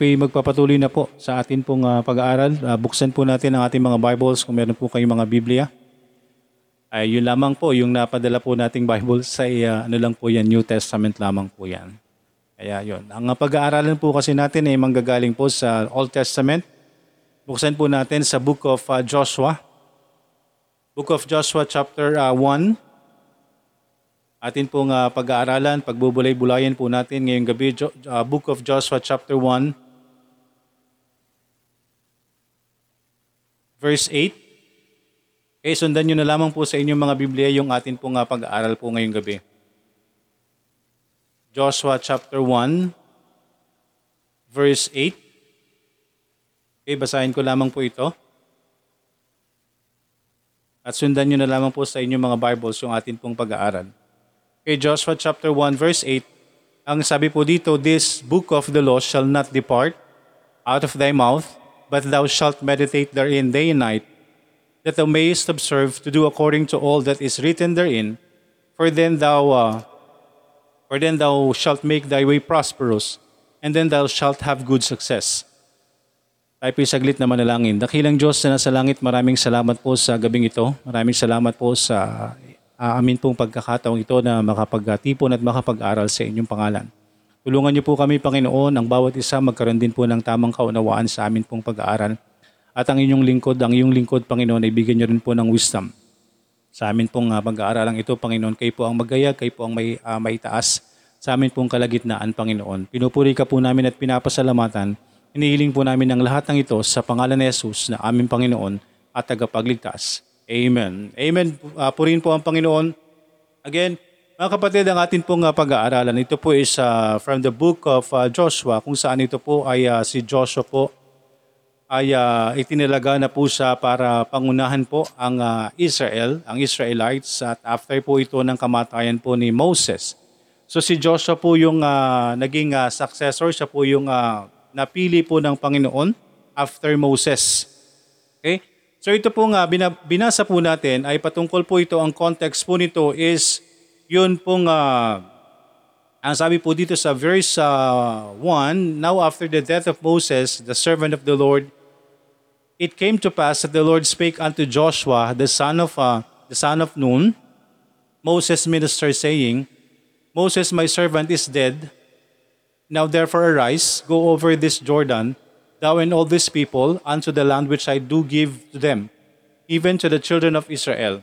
po magpapatuloy na po sa atin pong ah, pag-aaral. Ah, buksan po natin ang ating mga Bibles kung meron po kayong mga Biblia. Ay yun lamang po, yung napadala po nating Bible sa ah, ano lang po yan, New Testament lamang po yan. Kaya yun. Ang pag-aaralan po kasi natin ay manggagaling po sa Old Testament. Buksan po natin sa Book of ah, Joshua. Book of Joshua chapter ah, 1. Atin pong ah, pag-aaralan, pagbubulay-bulayan po natin ngayong gabi, Jo- ah, Book of Joshua chapter 1, verse 8. Okay, sundan nyo na lamang po sa inyong mga Biblia yung atin pong ah, pag-aaral po ngayong gabi. Joshua chapter 1, verse 8. Okay, basahin ko lamang po ito. At sundan nyo na lamang po sa inyong mga Bibles yung atin pong pag-aaral. Okay, Joshua chapter 1 verse 8. Ang sabi po dito, This book of the law shall not depart out of thy mouth, but thou shalt meditate therein day and night, that thou mayest observe to do according to all that is written therein. For then thou, uh, for then thou shalt make thy way prosperous, and then thou shalt have good success. Tayo po'y saglit na manalangin. Dakilang Diyos na nasa langit, maraming salamat po sa gabing ito. Maraming salamat po sa uh, amin pong pagkakataong ito na makapagtipon at makapag-aral sa inyong pangalan. Tulungan niyo po kami, Panginoon, ang bawat isa magkaroon din po ng tamang kaunawaan sa amin pong pag-aaral. At ang inyong lingkod, ang iyong lingkod, Panginoon, ay bigyan niyo rin po ng wisdom. Sa amin pong uh, pag-aaralang ito, Panginoon, kayo po ang magayag, kayo po ang may, uh, may taas sa amin pong kalagitnaan, Panginoon. Pinupuri ka po namin at pinapasalamatan Inihiling po namin ang lahat ng ito sa pangalan ni Jesus na aming Panginoon at tagapagligtas. Amen. Amen. Uh, purihin po ang Panginoon. Again, mga kapatid, ang atin pong uh, pag-aaralan, ito po is uh, from the book of uh, Joshua, kung saan ito po ay uh, si Joshua po ay uh, itinalaga na po siya para pangunahan po ang uh, Israel, ang Israelites, at after po ito ng kamatayan po ni Moses. So si Joshua po yung uh, naging uh, successor, siya po yung uh, napili po ng Panginoon after Moses. Okay? So ito po nga, binasa po natin ay patungkol po ito, ang context po nito is yun pong, uh, ang sabi po dito sa verse uh, 1, Now after the death of Moses, the servant of the Lord, it came to pass that the Lord spake unto Joshua, the son of, uh, the son of Nun, Moses' minister, saying, Moses, my servant, is dead, Now therefore arise, go over this Jordan, thou and all these people, unto the land which I do give to them, even to the children of Israel.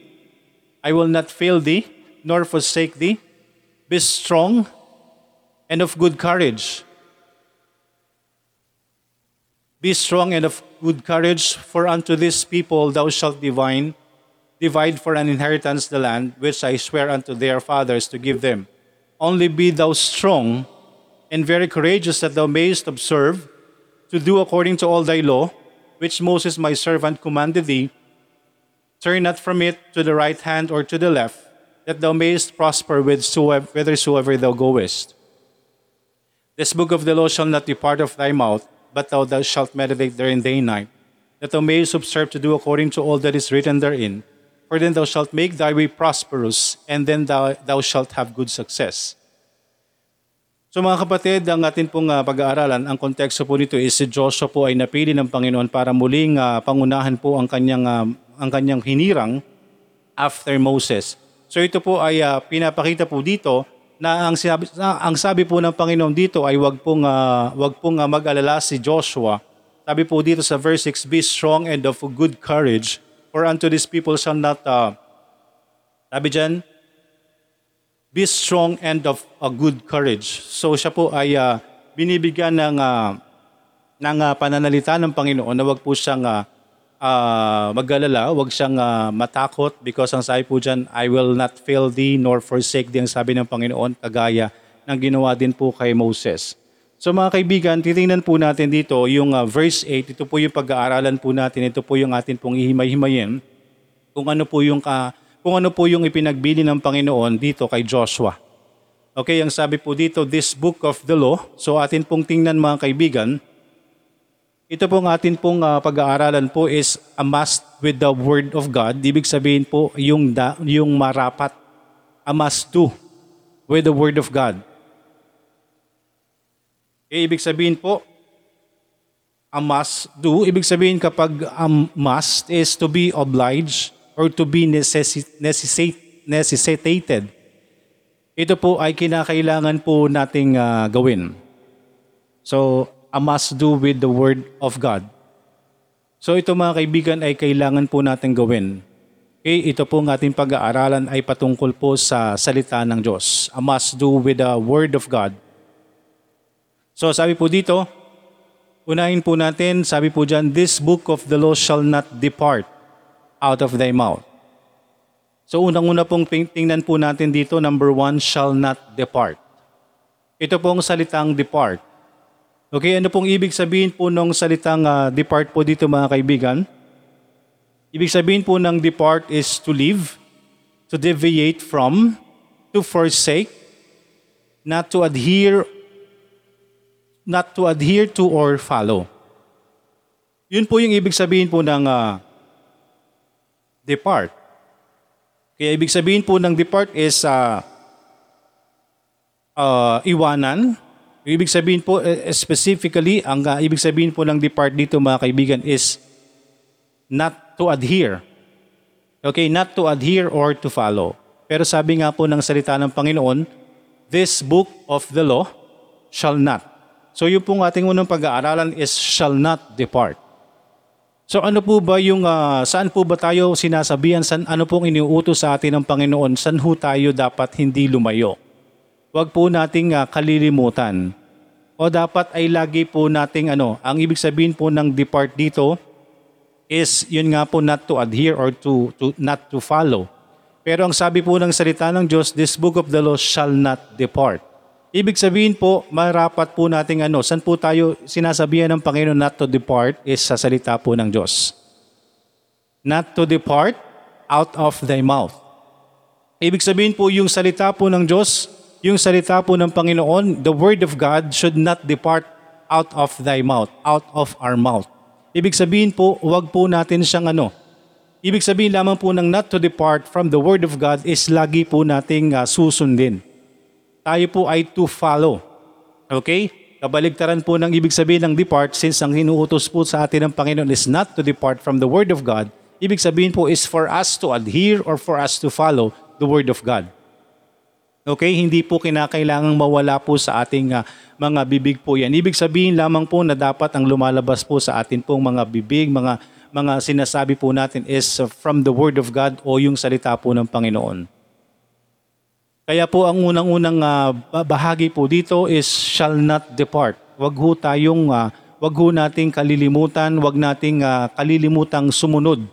I will not fail thee, nor forsake thee. Be strong and of good courage. Be strong and of good courage, for unto this people thou shalt divine, divide for an inheritance the land which I swear unto their fathers to give them. Only be thou strong and very courageous that thou mayest observe to do according to all thy law, which Moses my servant commanded thee. Turn not from it to the right hand or to the left, that thou mayest prosper whithersoever thou goest. This book of the law shall not depart of thy mouth, but thou, thou shalt meditate therein day and night, that thou mayest observe to do according to all that is written therein. For then thou shalt make thy way prosperous, and then thou, thou shalt have good success. So mga kapatid, ang atin pong uh, pag-aaralan, ang konteksto po nito is si Joshua po ay napili ng Panginoon para muling uh, pangunahan po ang kanyang, uh, ang kanyang hinirang after Moses. So ito po ay uh, pinapakita po dito na ang sabi, ang sabi po ng Panginoon dito ay wag pong, uh, wag pong uh, mag-alala si Joshua. Sabi po dito sa verse 6, Be strong and of good courage, for unto these people shall not, uh, sabi dyan, be strong and of a good courage. So siya po ay uh, binibigyan ng uh, ng uh, pananalita ng Panginoon na wag po siyang uh, uh, mag-alala, wag siyang uh, matakot because ang sabi po dyan, I will not fail thee nor forsake thee ang sabi ng Panginoon kagaya ng ginawa din po kay Moses. So mga kaibigan, titingnan po natin dito yung uh, verse 8. Ito po yung pag-aaralan po natin. Ito po yung atin pong ihimay-himayin kung ano po yung ka, kung ano po yung ipinagbili ng Panginoon dito kay Joshua. Okay, ang sabi po dito, this book of the law. So atin pong tingnan mga kaibigan, ito pong atin pong uh, pag-aaralan po is a must with the word of God. Ibig sabihin po yung da, yung marapat a must do with the word of God. Okay, ibig sabihin po, a must do, ibig sabihin kapag a must is to be obliged or to be necessi- necessi- necessitated. Ito po ay kinakailangan po nating uh, gawin. So, a must do with the word of God. So ito mga kaibigan ay kailangan po natin gawin. Okay, ito po ng ating pag-aaralan ay patungkol po sa salita ng Diyos. A must do with the word of God. So sabi po dito, unahin po natin, sabi po dyan, this book of the law shall not depart out of thy mouth. So unang-una pong tingnan po natin dito, number one, shall not depart. Ito pong salitang depart. Okay, ano pong ibig sabihin po ng salitang uh, depart po dito mga kaibigan? Ibig sabihin po ng depart is to leave, to deviate from, to forsake, not to adhere not to adhere to or follow. Yun po yung ibig sabihin po ng uh, depart. Kaya ibig sabihin po ng depart is uh, uh, iwanan. Ibig sabihin po uh, specifically, ang uh, ibig sabihin po ng depart dito mga kaibigan is not to adhere. Okay, not to adhere or to follow. Pero sabi nga po ng salita ng Panginoon, this book of the law shall not So yung pong ating unang pag-aaralan is shall not depart. So ano po ba yung, uh, saan po ba tayo sinasabihan, saan, ano pong iniuutos sa atin ng Panginoon, saan ho tayo dapat hindi lumayo? Huwag po nating uh, kalilimutan. O dapat ay lagi po nating ano, ang ibig sabihin po ng depart dito is yun nga po not to adhere or to, to not to follow. Pero ang sabi po ng salita ng Diyos, this book of the law shall not depart. Ibig sabihin po, marapat po nating ano, saan po tayo sinasabihan ng Panginoon not to depart is sa salita po ng Diyos. Not to depart out of thy mouth. Ibig sabihin po yung salita po ng Diyos, yung salita po ng Panginoon, the word of God should not depart out of thy mouth, out of our mouth. Ibig sabihin po, wag po natin siyang ano. Ibig sabihin lamang po ng not to depart from the word of God is lagi po nating uh, susundin tayo po ay to follow. Okay? Kabaligtaran po ng ibig sabihin ng depart since ang hinuutos po sa atin ng Panginoon is not to depart from the Word of God. Ibig sabihin po is for us to adhere or for us to follow the Word of God. Okay, hindi po kinakailangang mawala po sa ating uh, mga bibig po yan. Ibig sabihin lamang po na dapat ang lumalabas po sa atin pong mga bibig, mga mga sinasabi po natin is uh, from the word of God o yung salita po ng Panginoon. Kaya po ang unang-unang uh, bahagi po dito is shall not depart. Wag ho tayong uh, wag ho nating kalilimutan, wag nating uh, kalilimutang sumunod.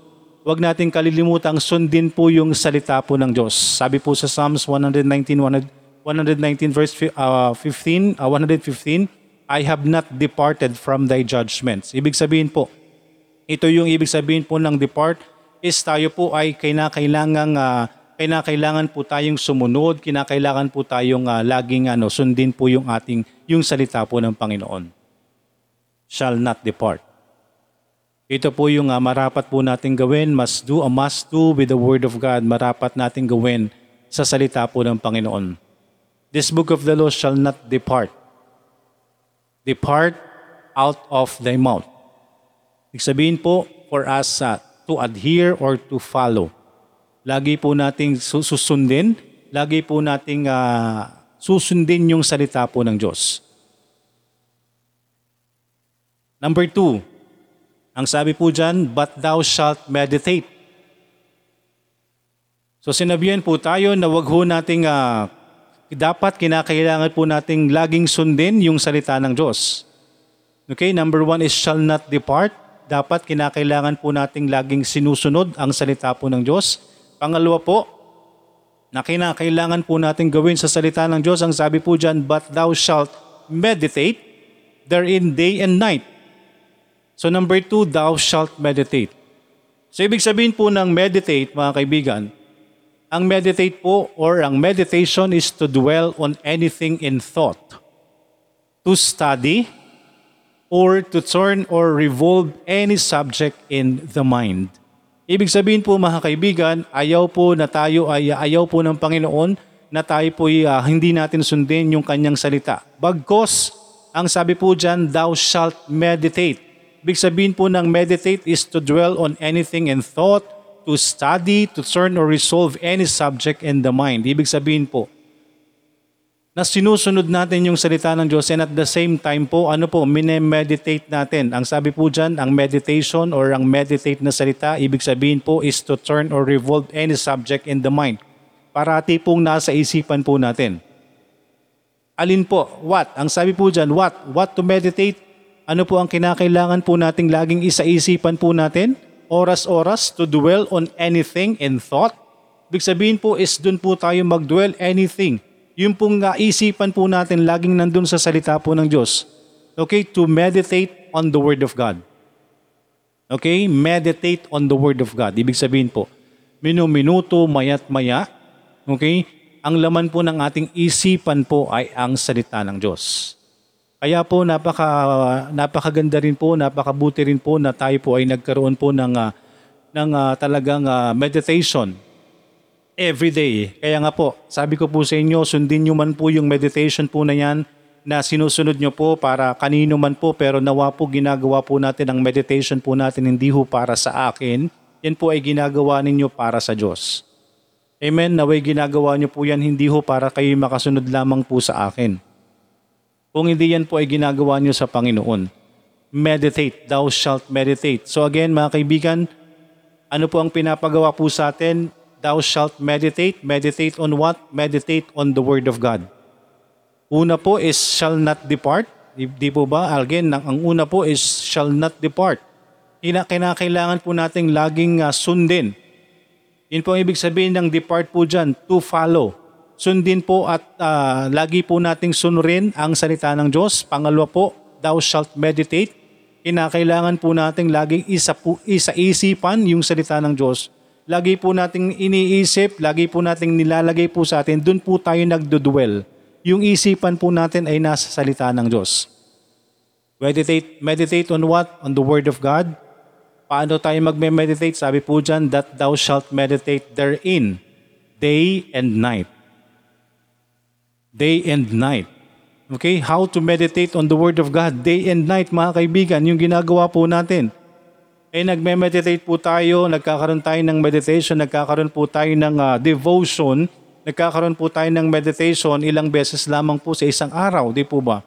Wag nating kalilimutang sundin po yung salita po ng Diyos. Sabi po sa Psalms 119 119 verse uh, 15 uh, 115 I have not departed from thy judgments. Ibig sabihin po, ito yung ibig sabihin po ng depart is tayo po ay kinakailangang uh, kailangan po tayong sumunod, kinakailangan po tayong uh, laging ano, sundin po yung ating yung salita po ng Panginoon. Shall not depart. Ito po yung uh, marapat po nating gawin, must do, a must do with the word of God, marapat nating gawin sa salita po ng Panginoon. This book of the law shall not depart. Depart out of thy mouth. Ibig sabihin po, for us uh, to adhere or to follow Lagi po nating susundin, lagi po nating uh, susundin yung salita po ng Diyos. Number two, ang sabi po dyan, but thou shalt meditate. So sinabihan po tayo na wag ho nating uh, dapat kinakailangan po nating laging sundin yung salita ng Diyos. Okay, number one is shall not depart. Dapat kinakailangan po nating laging sinusunod ang salita po ng Diyos. Pangalawa po, na kinakailangan po natin gawin sa salita ng Diyos, ang sabi po dyan, but thou shalt meditate. therein day and night. So number two, thou shalt meditate. So ibig sabihin po ng meditate, mga kaibigan, ang meditate po or ang meditation is to dwell on anything in thought, to study, or to turn or revolve any subject in the mind. Ibig sabihin po mga kaibigan, ayaw po na tayo ay ayaw po ng Panginoon na tayo po uh, hindi natin sundin yung kanyang salita. Bagkos, ang sabi po dyan, thou shalt meditate. Ibig sabihin po ng meditate is to dwell on anything in thought, to study, to turn or resolve any subject in the mind. Ibig sabihin po, na sinusunod natin yung salita ng Diyos and at the same time po, ano po, minemeditate natin. Ang sabi po dyan, ang meditation or ang meditate na salita, ibig sabihin po is to turn or revolve any subject in the mind. Parati pong nasa isipan po natin. Alin po? What? Ang sabi po dyan, what? What to meditate? Ano po ang kinakailangan po nating laging isa-isipan po natin? oras-oras to dwell on anything in thought. Ibig sabihin po is dun po tayo mag-dwell anything. Yung pong isipan po natin laging nandun sa salita po ng Diyos. Okay, to meditate on the Word of God. Okay, meditate on the Word of God. Ibig sabihin po, minuminuto, mayat maya, okay, ang laman po ng ating isipan po ay ang salita ng Diyos. Kaya po napaka napakaganda rin po, napakabuti rin po na tayo po ay nagkaroon po ng uh, ng uh, talagang uh, meditation every day. Kaya nga po, sabi ko po sa inyo, sundin niyo man po yung meditation po na yan na sinusunod niyo po para kanino man po pero nawa po ginagawa po natin ang meditation po natin hindi ho para sa akin. Yan po ay ginagawa ninyo para sa Diyos. Amen. Naway ginagawa niyo po yan hindi ho para kayo makasunod lamang po sa akin kung hindi yan po ay ginagawa nyo sa Panginoon. Meditate, thou shalt meditate. So again mga kaibigan, ano po ang pinapagawa po sa atin? Thou shalt meditate. Meditate on what? Meditate on the Word of God. Una po is shall not depart. Di po ba? Again, ang una po is shall not depart. Kinakailangan po nating laging uh, sundin. Yun po ang ibig sabihin ng depart po dyan, to follow sundin po at uh, lagi po nating sunurin ang salita ng Diyos. Pangalawa po, thou shalt meditate. Kinakailangan po nating laging isa, po, isa isipan yung salita ng Diyos. Lagi po nating iniisip, lagi po nating nilalagay po sa atin, dun po tayo nagdudwell. Yung isipan po natin ay nasa salita ng Diyos. Meditate, meditate on what? On the Word of God. Paano tayo magme-meditate? Sabi po dyan, that thou shalt meditate therein, day and night day and night. Okay, how to meditate on the Word of God day and night mga kaibigan, yung ginagawa po natin. Eh nagme-meditate po tayo, nagkakaroon tayo ng meditation, nagkakaroon po tayo ng uh, devotion, nagkakaroon po tayo ng meditation ilang beses lamang po sa isang araw, di po ba?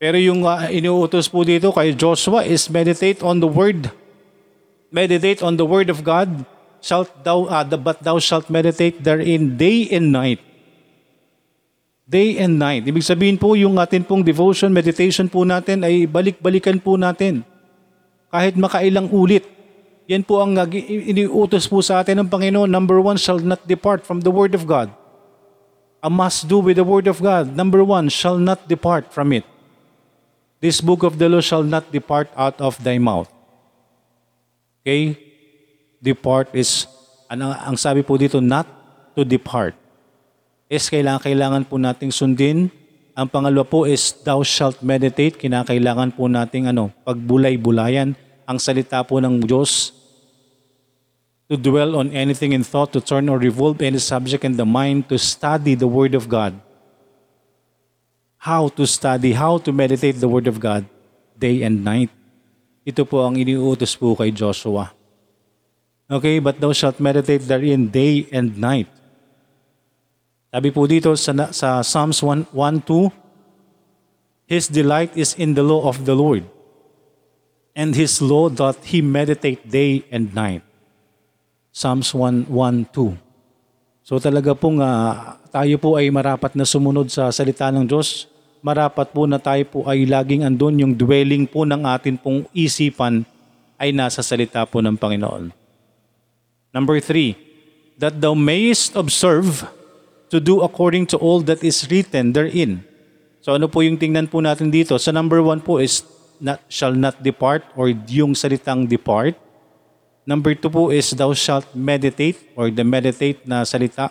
Pero yung uh, inuutos po dito kay Joshua is meditate on the Word. Meditate on the Word of God. Shalt thou, uh, but thou shalt meditate therein day and night day and night. Ibig sabihin po, yung atin pong devotion, meditation po natin ay balik-balikan po natin. Kahit makailang ulit. Yan po ang iniutos po sa atin ng Panginoon. Number one, shall not depart from the Word of God. A must do with the Word of God. Number one, shall not depart from it. This book of the law shall not depart out of thy mouth. Okay? Depart is, ang, ang sabi po dito, not to depart is kailangan, kailangan po nating sundin. Ang pangalawa po is thou shalt meditate. Kinakailangan po nating ano, pagbulay-bulayan ang salita po ng Diyos. To dwell on anything in thought, to turn or revolve any subject in the mind, to study the Word of God. How to study, how to meditate the Word of God day and night. Ito po ang iniutos po kay Joshua. Okay, but thou shalt meditate therein day and night sabi po dito sa, sa Psalms 1, 2, His delight is in the law of the Lord, and His law doth He meditate day and night. Psalms 1, 1 2. So talaga pong uh, tayo po ay marapat na sumunod sa salita ng Diyos. Marapat po na tayo po ay laging andun yung dwelling po ng atin pong isipan ay nasa salita po ng Panginoon. Number three, that thou mayest observe to do according to all that is written therein. So ano po yung tingnan po natin dito? Sa number one po is not, shall not depart or yung salitang depart. Number two po is thou shalt meditate or the meditate na salita.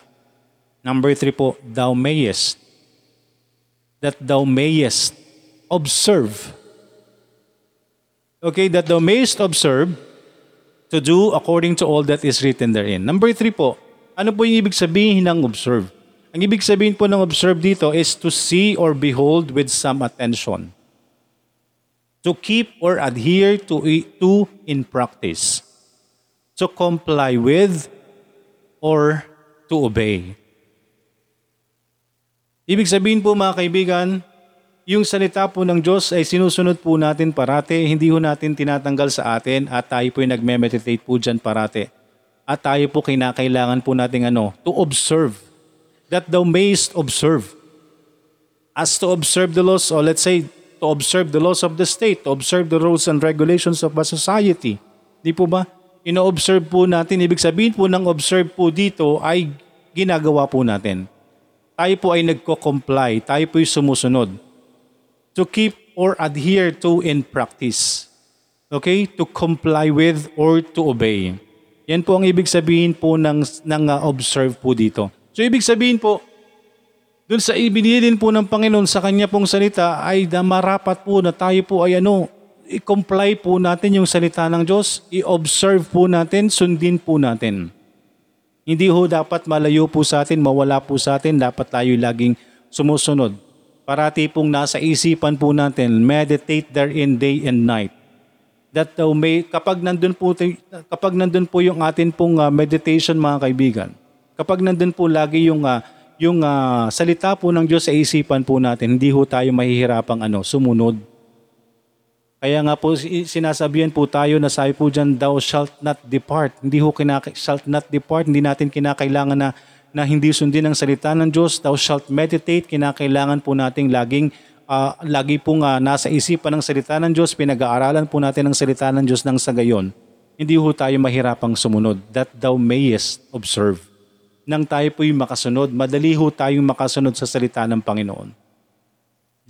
Number three po, thou mayest. That thou mayest observe. Okay, that thou mayest observe to do according to all that is written therein. Number three po, ano po yung ibig sabihin ng observe? Ang ibig sabihin po ng observe dito is to see or behold with some attention. To keep or adhere to, to in practice. To comply with or to obey. Ibig sabihin po mga kaibigan, yung salita po ng Diyos ay sinusunod po natin parate, hindi ho natin tinatanggal sa atin at tayo po ay nagme-meditate po dyan parate. At tayo po kinakailangan po natin ano, to observe. That thou mayest observe. As to observe the laws, or let's say, to observe the laws of the state, to observe the rules and regulations of a society. Di po ba? Ino-observe po natin, ibig sabihin po ng observe po dito ay ginagawa po natin. Tayo po ay nagko-comply, tayo po ay sumusunod to keep or adhere to in practice. Okay? To comply with or to obey. Yan po ang ibig sabihin po ng, ng uh, observe po dito. So ibig sabihin po, dun sa ibinilin po ng Panginoon sa kanya pong salita ay na marapat po na tayo po ay ano, i-comply po natin yung salita ng Diyos, i-observe po natin, sundin po natin. Hindi ho dapat malayo po sa atin, mawala po sa atin, dapat tayo laging sumusunod parati pong nasa isipan po natin, meditate therein day and night. That uh, may, kapag nandun po, kapag nandun po yung atin pong uh, meditation mga kaibigan, kapag nandun po lagi yung, uh, yung uh, salita po ng Diyos sa isipan po natin, hindi ho tayo mahihirapang ano, sumunod. Kaya nga po sinasabihan po tayo na sabi po dyan, thou shalt not depart. Hindi ho kinaka- shalt not depart, hindi natin kinakailangan na na hindi sundin ang salita ng Diyos, thou shalt meditate, kinakailangan po nating laging uh, lagi pong uh, nasa isipan ng salita ng Diyos, pinag-aaralan po natin ang salita ng Diyos ng sa gayon, hindi ho tayo mahirapang sumunod, that thou mayest observe. Nang tayo po'y makasunod, madali ho tayong makasunod sa salita ng Panginoon.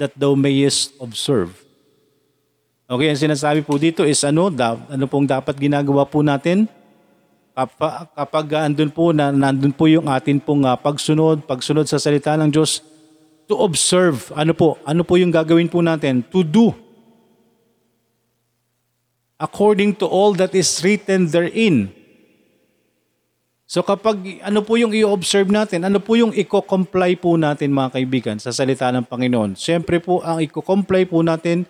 That thou mayest observe. Okay, ang sinasabi po dito is ano, da, ano pong dapat ginagawa po natin? kapag, kapag andun po na nandun po yung atin pong uh, pagsunod, pagsunod sa salita ng Diyos, to observe, ano po, ano po yung gagawin po natin? To do. According to all that is written therein. So kapag ano po yung i-observe natin, ano po yung i-comply po natin mga kaibigan sa salita ng Panginoon. Siyempre po ang i-comply po natin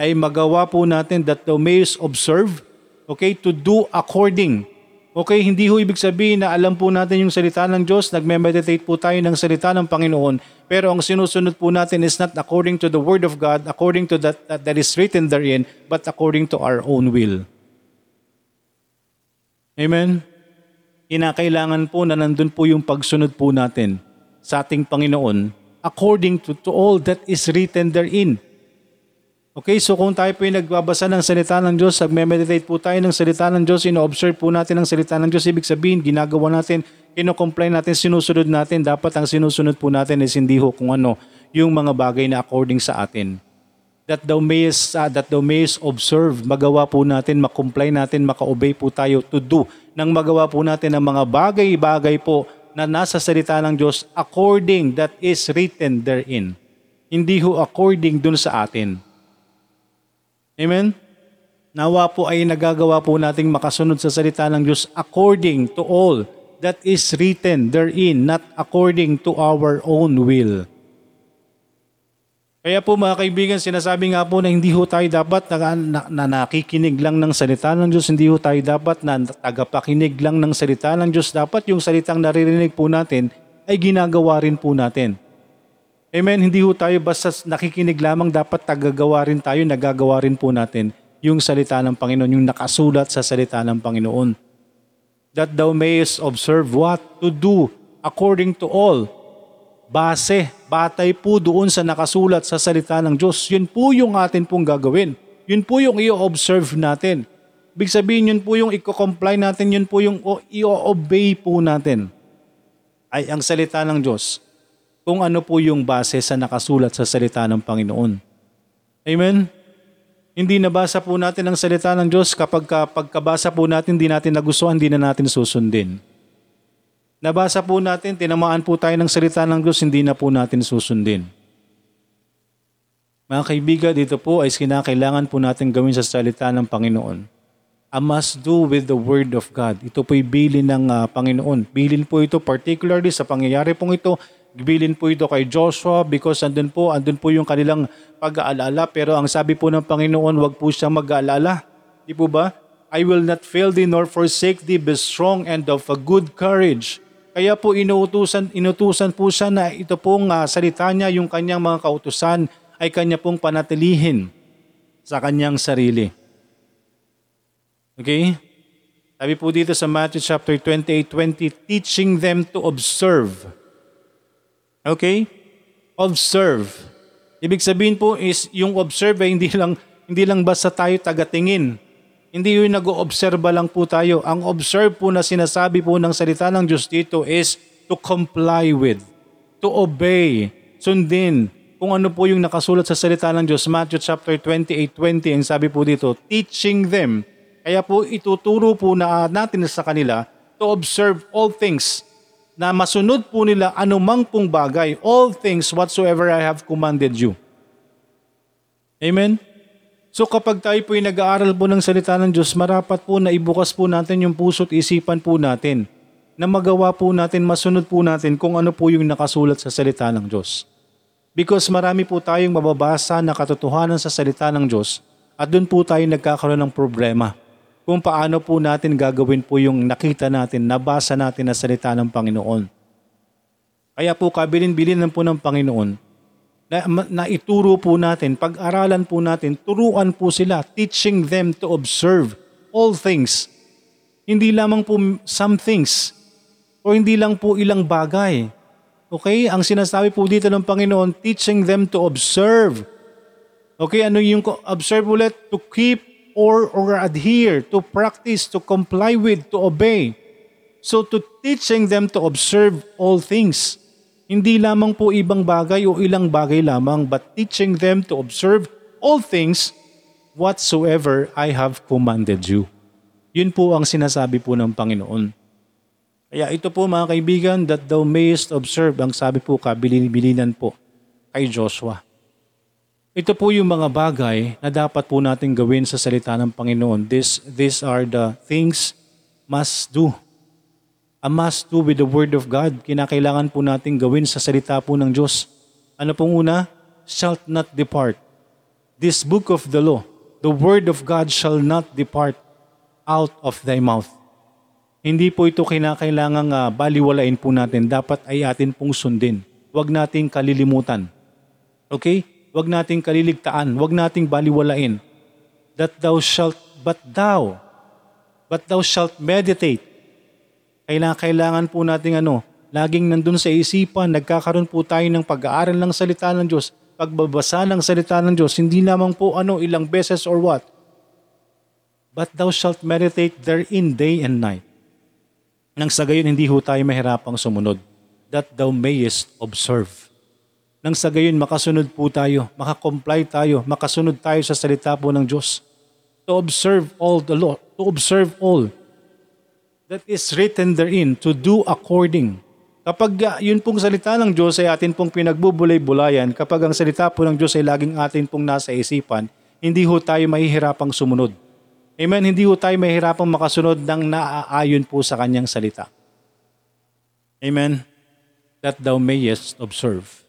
ay magawa po natin that thou mayest observe, okay, to do according Okay, hindi ho ibig sabihin na alam po natin yung salita ng Diyos, nagme-meditate po tayo ng salita ng Panginoon, pero ang sinusunod po natin is not according to the Word of God, according to that, that, that is written therein, but according to our own will. Amen? Kinakailangan po na nandun po yung pagsunod po natin sa ating Panginoon according to, to all that is written therein. Okay, so kung tayo po yung nagbabasa ng salita ng Diyos, nagme-meditate po tayo ng salita ng Diyos, ino-observe po natin ang salita ng Diyos, ibig sabihin, ginagawa natin, kino-comply natin, sinusunod natin, dapat ang sinusunod po natin is hindi ho kung ano, yung mga bagay na according sa atin. That thou mayest, uh, that thou mayest observe, magawa po natin, makomply natin, maka-obey po tayo to do, nang magawa po natin ang mga bagay-bagay po na nasa salita ng Diyos according that is written therein. Hindi ho according dun sa atin. Amen? Nawa po ay nagagawa po nating makasunod sa salita ng Diyos according to all that is written therein, not according to our own will. Kaya po mga kaibigan, sinasabi nga po na hindi ho tayo dapat na, na, na nakikinig lang ng salita ng Diyos, hindi ho tayo dapat na tagapakinig lang ng salita ng Diyos. Dapat yung salitang naririnig po natin ay ginagawa rin po natin. Amen. Hindi ho tayo basta nakikinig lamang, dapat tagagawa rin tayo, nagagawa rin po natin yung salita ng Panginoon, yung nakasulat sa salita ng Panginoon. That thou mayest observe what to do according to all. Base, batay po doon sa nakasulat sa salita ng Diyos. Yun po yung atin pong gagawin. Yun po yung i-observe natin. Big sabihin, yun po yung i-comply natin, yun po yung i-obey po natin. Ay ang salita ng Diyos. kung ano po yung base sa nakasulat sa salita ng Panginoon. Amen? Hindi nabasa po natin ang salita ng Diyos kapag ka, pagkabasa po natin, hindi natin nagustuhan, hindi na natin susundin. Nabasa po natin, tinamaan po tayo ng salita ng Diyos, hindi na po natin susundin. Mga kaibigan, dito po ay kinakailangan po natin gawin sa salita ng Panginoon. A must do with the Word of God. Ito po'y bilin ng uh, Panginoon. Bilin po ito particularly sa pangyayari pong ito Gibilin po ito kay Joshua because andun po, andun po yung kanilang pag-aalala. Pero ang sabi po ng Panginoon, wag po siyang mag-aalala. Di po ba? I will not fail thee nor forsake thee, be strong and of a good courage. Kaya po inuutusan, inutusan po siya na ito pong uh, salita niya, yung kanyang mga kautusan ay kanya pong panatilihin sa kanyang sarili. Okay? Sabi po dito sa Matthew chapter 28, 20, teaching them to observe Okay? Observe. Ibig sabihin po is yung observe ay hindi lang hindi lang basta tayo tagatingin. Hindi yung nag-oobserba lang po tayo. Ang observe po na sinasabi po ng salita ng Diyos dito is to comply with, to obey, sundin kung ano po yung nakasulat sa salita ng Diyos. Matthew chapter 28:20 ang sabi po dito, teaching them. Kaya po ituturo po na natin sa kanila to observe all things na masunod po nila anumang pong bagay, all things whatsoever I have commanded you. Amen? So kapag tayo po ay nag-aaral po ng salita ng Diyos, marapat po na ibukas po natin yung puso't isipan po natin na magawa po natin, masunod po natin kung ano po yung nakasulat sa salita ng Diyos. Because marami po tayong mababasa na katotohanan sa salita ng Diyos at doon po tayo nagkakaroon ng problema kung paano po natin gagawin po yung nakita natin, nabasa natin na salita ng Panginoon. Kaya po kabilin-bilin po ng Panginoon na, na ituro po natin, pag-aralan po natin, turuan po sila, teaching them to observe all things. Hindi lamang po some things o hindi lang po ilang bagay. Okay? Ang sinasabi po dito ng Panginoon, teaching them to observe. Okay, ano yung observe ulit? To keep or, or adhere, to practice, to comply with, to obey. So to teaching them to observe all things. Hindi lamang po ibang bagay o ilang bagay lamang, but teaching them to observe all things whatsoever I have commanded you. Yun po ang sinasabi po ng Panginoon. Kaya ito po mga kaibigan, that thou mayest observe, ang sabi po kabilin-bilinan po kay Joshua. Ito po yung mga bagay na dapat po natin gawin sa salita ng Panginoon. This, these are the things must do. A must do with the Word of God. Kinakailangan po natin gawin sa salita po ng Diyos. Ano pong una? Shalt not depart. This book of the law, the Word of God shall not depart out of thy mouth. Hindi po ito kinakailangang uh, baliwalain po natin. Dapat ay atin pong sundin. Huwag nating kalilimutan. Okay? Huwag nating kaliligtaan, huwag nating baliwalain. That thou shalt, but thou, but thou shalt meditate. Kailangan, kailangan po nating ano, laging nandun sa isipan, nagkakaroon po tayo ng pag-aaral ng salita ng Diyos, pagbabasa ng salita ng Diyos, hindi lamang po ano, ilang beses or what. But thou shalt meditate therein day and night. Nang sa gayon, hindi ho tayo mahirapang sumunod. That thou mayest observe nang sa gayon makasunod po tayo, makakomply tayo, makasunod tayo sa salita po ng Diyos. To observe all the law, to observe all that is written therein, to do according. Kapag uh, yun pong salita ng Diyos ay atin pong pinagbubulay-bulayan, kapag ang salita po ng Diyos ay laging atin pong nasa isipan, hindi ho tayo mahihirapang sumunod. Amen? Hindi ho tayo mahihirapang makasunod ng naaayon po sa kanyang salita. Amen? That thou mayest observe.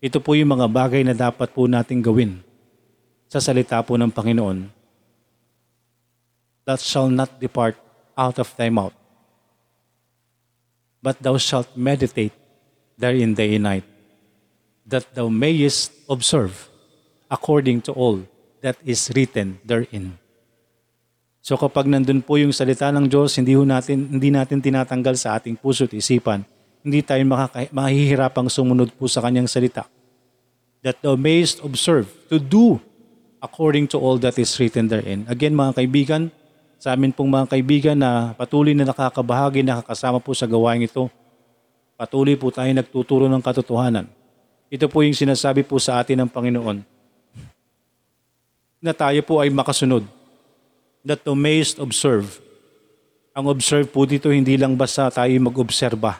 Ito po yung mga bagay na dapat po nating gawin sa salita po ng Panginoon. That shall not depart out of thy mouth, but thou shalt meditate therein day and night, that thou mayest observe according to all that is written therein. So kapag nandun po yung salita ng Diyos, hindi, natin, hindi natin tinatanggal sa ating puso at isipan, hindi tayo makaka- mahihirapang sumunod po sa kanyang salita. That thou mayest observe to do according to all that is written therein. Again mga kaibigan, sa amin pong mga kaibigan na patuloy na nakakabahagi, nakakasama po sa gawain ito, Patuloy po tayo nagtuturo ng katotohanan. Ito po yung sinasabi po sa atin ng Panginoon na tayo po ay makasunod. That the mayest observe. Ang observe po dito hindi lang basta tayo mag-obserba.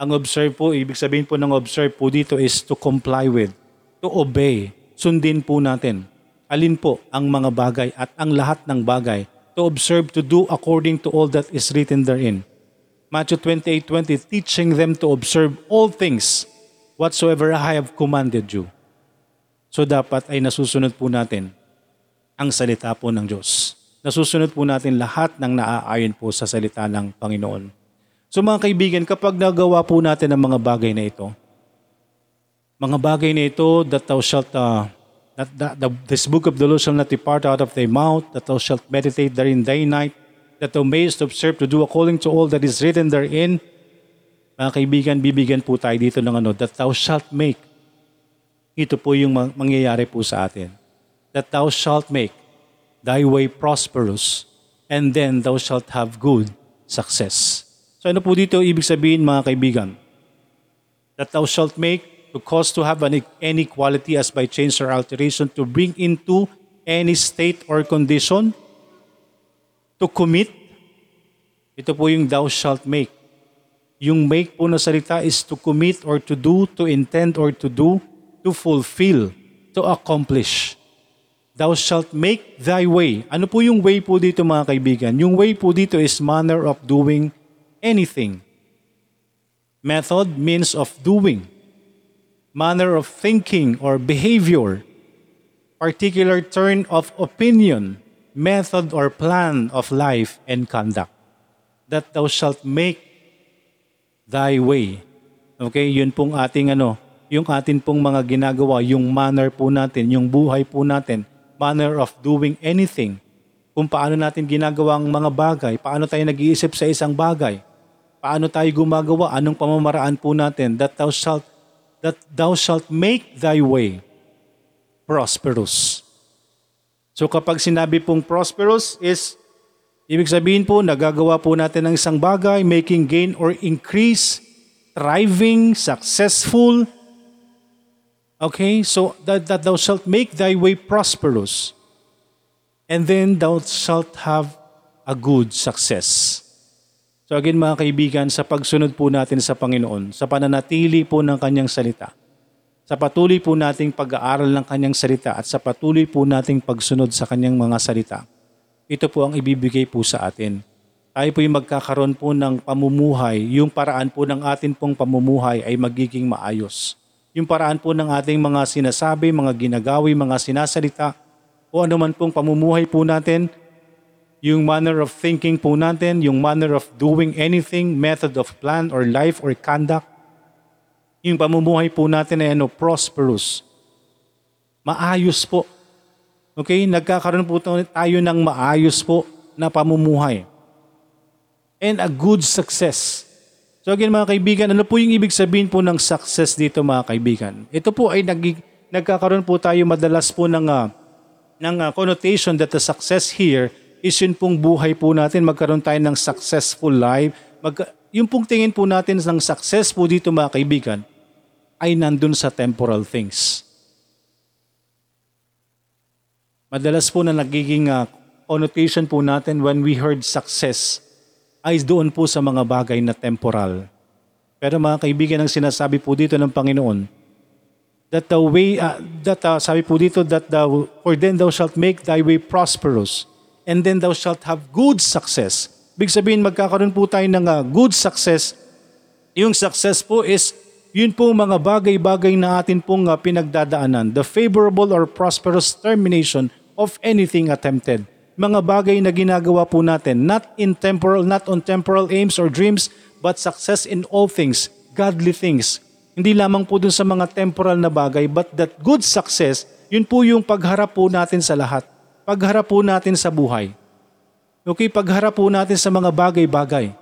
Ang observe po, ibig sabihin po ng observe po dito is to comply with, to obey. Sundin po natin. Alin po ang mga bagay at ang lahat ng bagay to observe to do according to all that is written therein. Matthew 28:20 teaching them to observe all things whatsoever I have commanded you. So dapat ay nasusunod po natin ang salita po ng Diyos. Nasusunod po natin lahat ng naaayon po sa salita ng Panginoon. So mga kaibigan, kapag nagawa po natin ang mga bagay na ito, mga bagay na ito that thou shalt, uh, that, that, the, this book of the law shall not depart out of thy mouth, that thou shalt meditate therein day and night, that thou mayest observe to do according to all that is written therein. Mga kaibigan, bibigyan po tayo dito ng ano, that thou shalt make. Ito po yung mang- mangyayari po sa atin. That thou shalt make thy way prosperous, and then thou shalt have good success. So ano po dito ibig sabihin mga kaibigan? That thou shalt make to cause to have an any quality as by change or alteration to bring into any state or condition to commit. Ito po yung thou shalt make. Yung make po na salita is to commit or to do, to intend or to do, to fulfill, to accomplish. Thou shalt make thy way. Ano po yung way po dito mga kaibigan? Yung way po dito is manner of doing anything. Method, means of doing. Manner of thinking or behavior. Particular turn of opinion. Method or plan of life and conduct. That thou shalt make thy way. Okay, yun pong ating ano, yung atin pong mga ginagawa, yung manner po natin, yung buhay po natin, manner of doing anything. Kung paano natin ginagawa ang mga bagay, paano tayo nag-iisip sa isang bagay, paano tayo gumagawa, anong pamamaraan po natin, that thou shalt, that thou shalt make thy way prosperous. So kapag sinabi pong prosperous is Ibig sabihin po, nagagawa po natin ng isang bagay, making gain or increase, thriving, successful. Okay, so that, that thou shalt make thy way prosperous, and then thou shalt have a good success. So again mga kaibigan, sa pagsunod po natin sa Panginoon, sa pananatili po ng kanyang salita, sa patuloy po nating pag-aaral ng kanyang salita at sa patuloy po nating pagsunod sa kanyang mga salita, ito po ang ibibigay po sa atin. Tayo po yung magkakaroon po ng pamumuhay, yung paraan po ng atin pong pamumuhay ay magiging maayos. Yung paraan po ng ating mga sinasabi, mga ginagawi, mga sinasalita, o anuman pong pamumuhay po natin, yung manner of thinking po natin, yung manner of doing anything, method of plan or life or conduct, yung pamumuhay po natin ay ano, prosperous. Maayos po. Okay, nagkakaroon po tayo ng maayos po na pamumuhay. And a good success. So again mga kaibigan, ano po yung ibig sabihin po ng success dito mga kaibigan? Ito po ay nag, nagkakaroon po tayo madalas po ng, uh, ng uh, connotation that the success here is yun pong buhay po natin, magkaroon tayo ng successful life. Mag, yung pong tingin po natin ng success po dito mga kaibigan, ay nandun sa temporal things. Madalas po na nagiging uh, connotation po natin when we heard success ay doon po sa mga bagay na temporal. Pero mga kaibigan, ang sinasabi po dito ng Panginoon, that the way, uh, that uh, sabi po dito, that thou, for then thou shalt make thy way prosperous, and then thou shalt have good success. Big sabihin, magkakaroon po tayo ng uh, good success. Yung success po is, yun po mga bagay-bagay na atin pong uh, pinagdadaanan. The favorable or prosperous termination of anything attempted. Mga bagay na ginagawa po natin, not in temporal, not on temporal aims or dreams, but success in all things, godly things. Hindi lamang po dun sa mga temporal na bagay, but that good success, yun po yung pagharap po natin sa lahat. Pagharap po natin sa buhay. Okay, pagharap po natin sa mga bagay-bagay.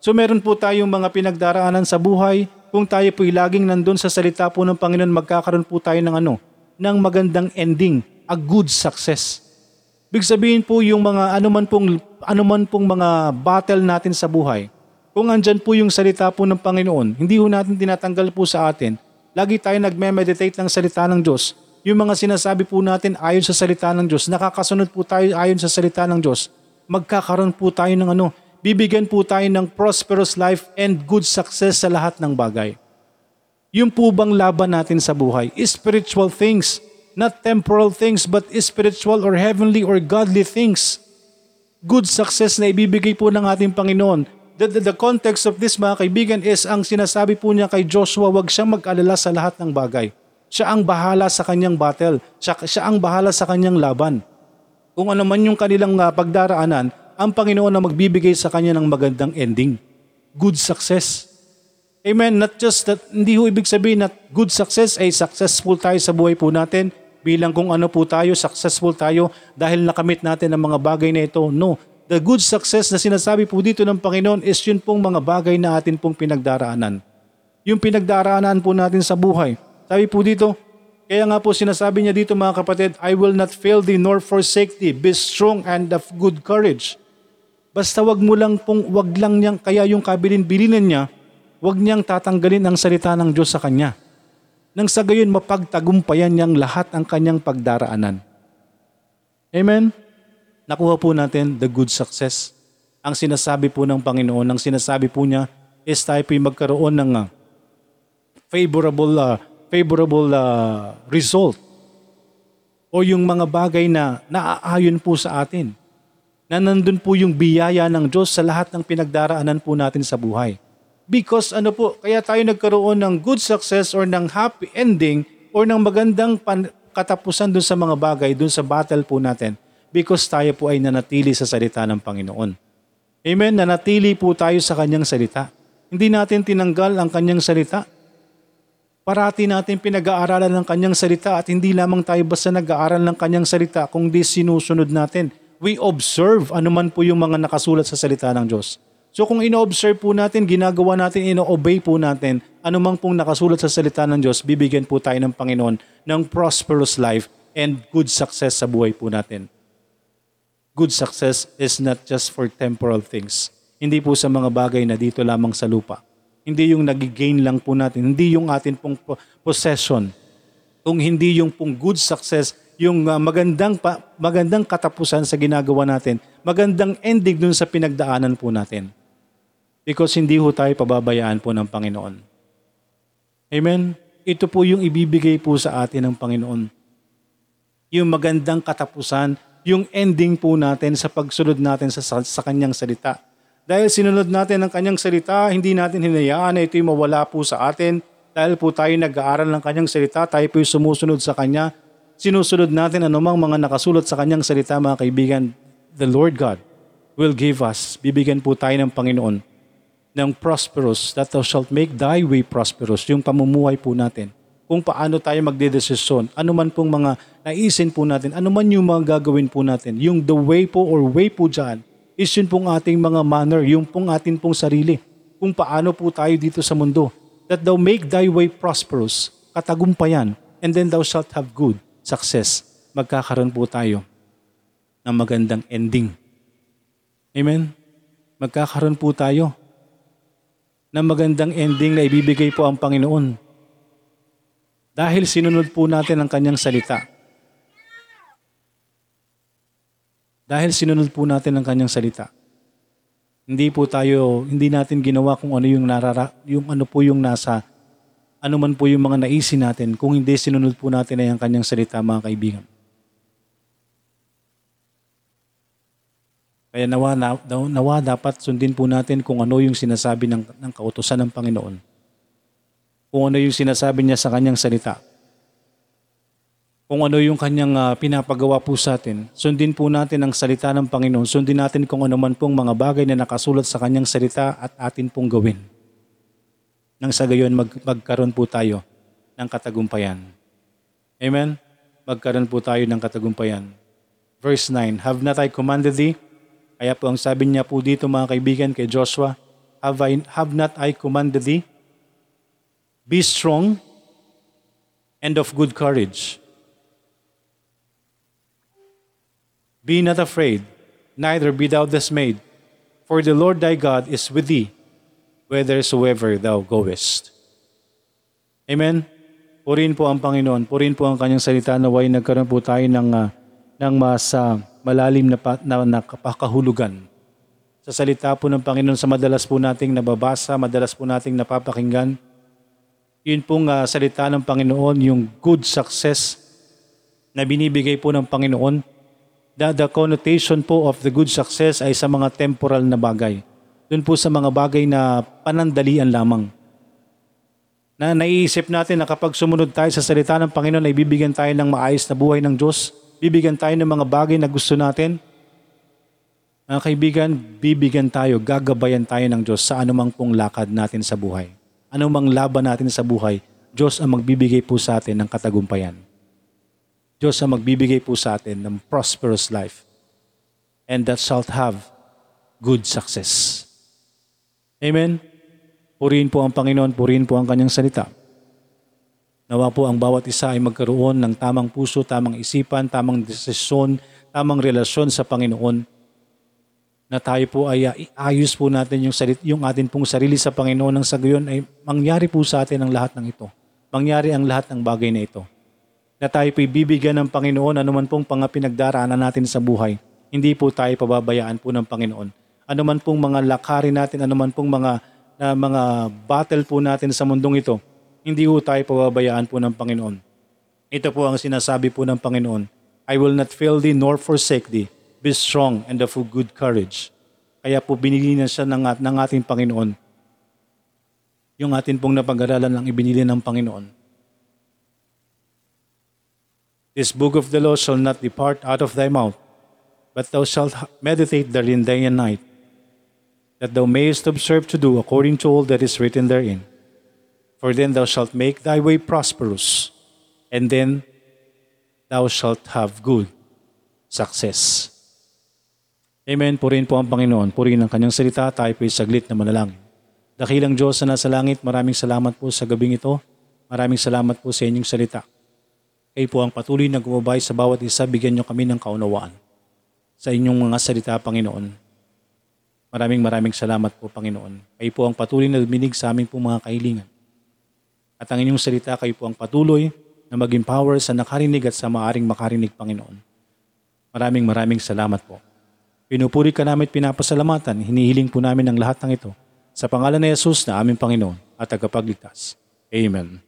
So meron po tayong mga pinagdaraanan sa buhay. Kung tayo po'y laging nandun sa salita po ng Panginoon, magkakaroon po tayo ng ano, ng magandang ending, a good success. Big sabihin po yung mga anuman pong anuman pong mga battle natin sa buhay. Kung andyan po yung salita po ng Panginoon, hindi ho natin tinatanggal po sa atin. Lagi tayo nagme-meditate ng salita ng Diyos. Yung mga sinasabi po natin ayon sa salita ng Diyos, nakakasunod po tayo ayon sa salita ng Diyos, magkakaroon po tayo ng ano, bibigyan po tayo ng prosperous life and good success sa lahat ng bagay. Yung po bang laban natin sa buhay? Spiritual things, not temporal things, but spiritual or heavenly or godly things. Good success na ibibigay po ng ating Panginoon the, the, the context of this mga kaibigan is ang sinasabi po niya kay Joshua, wag siyang mag-alala sa lahat ng bagay. Siya ang bahala sa kanyang battle. Siya, siya ang bahala sa kanyang laban. Kung ano man yung kanilang uh, pagdaraanan, ang Panginoon na magbibigay sa kanya ng magandang ending. Good success. Amen. Not just that, hindi ho ibig sabihin na good success ay successful tayo sa buhay po natin bilang kung ano po tayo, successful tayo dahil nakamit natin ang mga bagay na ito. No, the good success na sinasabi po dito ng Panginoon is yun pong mga bagay na atin pong pinagdaraanan. Yung pinagdaraanan po natin sa buhay. Sabi po dito, kaya nga po sinasabi niya dito mga kapatid, I will not fail thee nor forsake thee. Be strong and of good courage. Basta wag mo lang pong, wag lang niyang, kaya yung kabilin-bilinan niya, wag niyang tatanggalin ang salita ng Diyos sa kanya. Nang sa gayon mapagtagumpayan niyang lahat ang kanyang pagdaraanan. Amen? nakuha po natin the good success. Ang sinasabi po ng Panginoon, ang sinasabi po niya is tayo po magkaroon ng uh, favorable uh, favorable uh, result o yung mga bagay na naaayon po sa atin na nandun po yung biyaya ng Diyos sa lahat ng pinagdaraanan po natin sa buhay. Because ano po, kaya tayo nagkaroon ng good success or ng happy ending or ng magandang pan- katapusan dun sa mga bagay, dun sa battle po natin because tayo po ay nanatili sa salita ng Panginoon. Amen? Nanatili po tayo sa kanyang salita. Hindi natin tinanggal ang kanyang salita. Parati natin pinag-aaralan ng kanyang salita at hindi lamang tayo basta nag-aaral ng kanyang salita kung di sinusunod natin. We observe anuman po yung mga nakasulat sa salita ng Diyos. So kung ino-observe po natin, ginagawa natin, ino-obey po natin, anumang pong nakasulat sa salita ng Diyos, bibigyan po tayo ng Panginoon ng prosperous life and good success sa buhay po natin good success is not just for temporal things. Hindi po sa mga bagay na dito lamang sa lupa. Hindi yung nagigain lang po natin. Hindi yung atin pong possession. Kung hindi yung pong good success, yung uh, magandang, pa, magandang katapusan sa ginagawa natin, magandang ending dun sa pinagdaanan po natin. Because hindi ho tayo pababayaan po ng Panginoon. Amen? Ito po yung ibibigay po sa atin ng Panginoon. Yung magandang katapusan yung ending po natin sa pagsunod natin sa, sa kanyang salita. Dahil sinunod natin ang kanyang salita, hindi natin hinayaan na ito'y mawala po sa atin. Dahil po tayo nag-aaral ng kanyang salita, tayo po'y sumusunod sa kanya. Sinusunod natin anumang mga nakasulat sa kanyang salita, mga kaibigan. The Lord God will give us, bibigyan po tayo ng Panginoon ng prosperous, that thou shalt make thy way prosperous, yung pamumuhay po natin kung paano tayo magdedesisyon. Ano man pong mga naisin po natin, ano man yung mga gagawin po natin. Yung the way po or way po dyan is yun pong ating mga manner, yung pong atin pong sarili. Kung paano po tayo dito sa mundo. That thou make thy way prosperous, katagumpayan, and then thou shalt have good success. Magkakaroon po tayo ng magandang ending. Amen? Magkakaroon po tayo ng magandang ending na ibibigay po ang Panginoon dahil sinunod po natin ang kanyang salita. Dahil sinunod po natin ang kanyang salita. Hindi po tayo, hindi natin ginawa kung ano yung narara, yung ano po yung nasa, ano man po yung mga naisin natin kung hindi sinunod po natin ay ang kanyang salita mga kaibigan. Kaya nawa, nawa dapat sundin po natin kung ano yung sinasabi ng, ng kautosan ng Panginoon kung ano yung sinasabi niya sa kanyang salita. Kung ano yung kanyang uh, pinapagawa po sa atin, sundin po natin ang salita ng Panginoon. Sundin natin kung ano man pong mga bagay na nakasulat sa kanyang salita at atin pong gawin. Nang sa gayon mag, magkaroon po tayo ng katagumpayan. Amen? Magkaroon po tayo ng katagumpayan. Verse 9, Have not I commanded thee? Kaya po ang sabi niya po dito mga kaibigan kay Joshua, Have, I, have not I commanded thee? Be strong and of good courage. Be not afraid, neither be thou dismayed, for the Lord thy God is with thee whithersoever thou goest. Amen? Purihin po ang Panginoon. Purihin po ang kanyang salita na way nagkaroon po tayo ng, ah, ng mas ah, malalim na, pa, na, na sa salita po ng Panginoon sa madalas po nating nababasa, madalas po nating napapakinggan. Yun pong ah, salita ng Panginoon, yung good success na binibigay po ng Panginoon. The, the connotation po of the good success ay sa mga temporal na bagay. Doon po sa mga bagay na panandalian lamang. Na naiisip natin na kapag sumunod tayo sa salita ng Panginoon ay bibigyan tayo ng maayos na buhay ng Diyos. Bibigyan tayo ng mga bagay na gusto natin. Mga kaibigan, bibigyan tayo, gagabayan tayo ng Diyos sa anumang pong lakad natin sa buhay. Anumang laban natin sa buhay, Diyos ang magbibigay po sa atin ng katagumpayan. Diyos ang magbibigay po sa atin ng prosperous life. And that shalt have good success. Amen? Purihin po ang Panginoon, purihin po ang kanyang salita. Nawa po ang bawat isa ay magkaroon ng tamang puso, tamang isipan, tamang desisyon, tamang relasyon sa Panginoon na tayo po ay uh, ayos po natin yung, salit, yung atin pong sarili sa Panginoon nang sa gayon ay mangyari po sa atin ang lahat ng ito. Mangyari ang lahat ng bagay na ito. Na tayo po bibigyan ng Panginoon anuman pong mga pinagdaraanan natin sa buhay. Hindi po tayo pababayaan po ng Panginoon. Anuman pong mga lakarin natin, anuman pong mga na mga battle po natin sa mundong ito, hindi po tayo pababayaan po ng Panginoon. Ito po ang sinasabi po ng Panginoon, I will not fail thee nor forsake thee. Be strong and of good courage. Kaya po binili na siya ng, ng ating Panginoon. Yung atin pong napag-aralan lang ibinili ng Panginoon. This book of the law shall not depart out of thy mouth, but thou shalt meditate therein day and night, that thou mayest observe to do according to all that is written therein. For then thou shalt make thy way prosperous, and then thou shalt have good success. Amen. Purihin po ang Panginoon. Purihin ang kanyang salita. Tayo po'y saglit na manalangin. Dakilang Diyos na nasa langit, maraming salamat po sa gabing ito. Maraming salamat po sa inyong salita. Kayo po ang patuloy na gumabay sa bawat isa. Bigyan niyo kami ng kaunawaan sa inyong mga salita, Panginoon. Maraming maraming salamat po, Panginoon. Kayo po ang patuloy na duminig sa aming po mga kahilingan. At ang inyong salita, kayo po ang patuloy na maging power sa nakarinig at sa maaring makarinig, Panginoon. Maraming maraming salamat po. Pinupuri ka namin at pinapasalamatan. Hinihiling po namin ang lahat ng ito. Sa pangalan ni Jesus na aming Panginoon at tagapagligtas. Amen.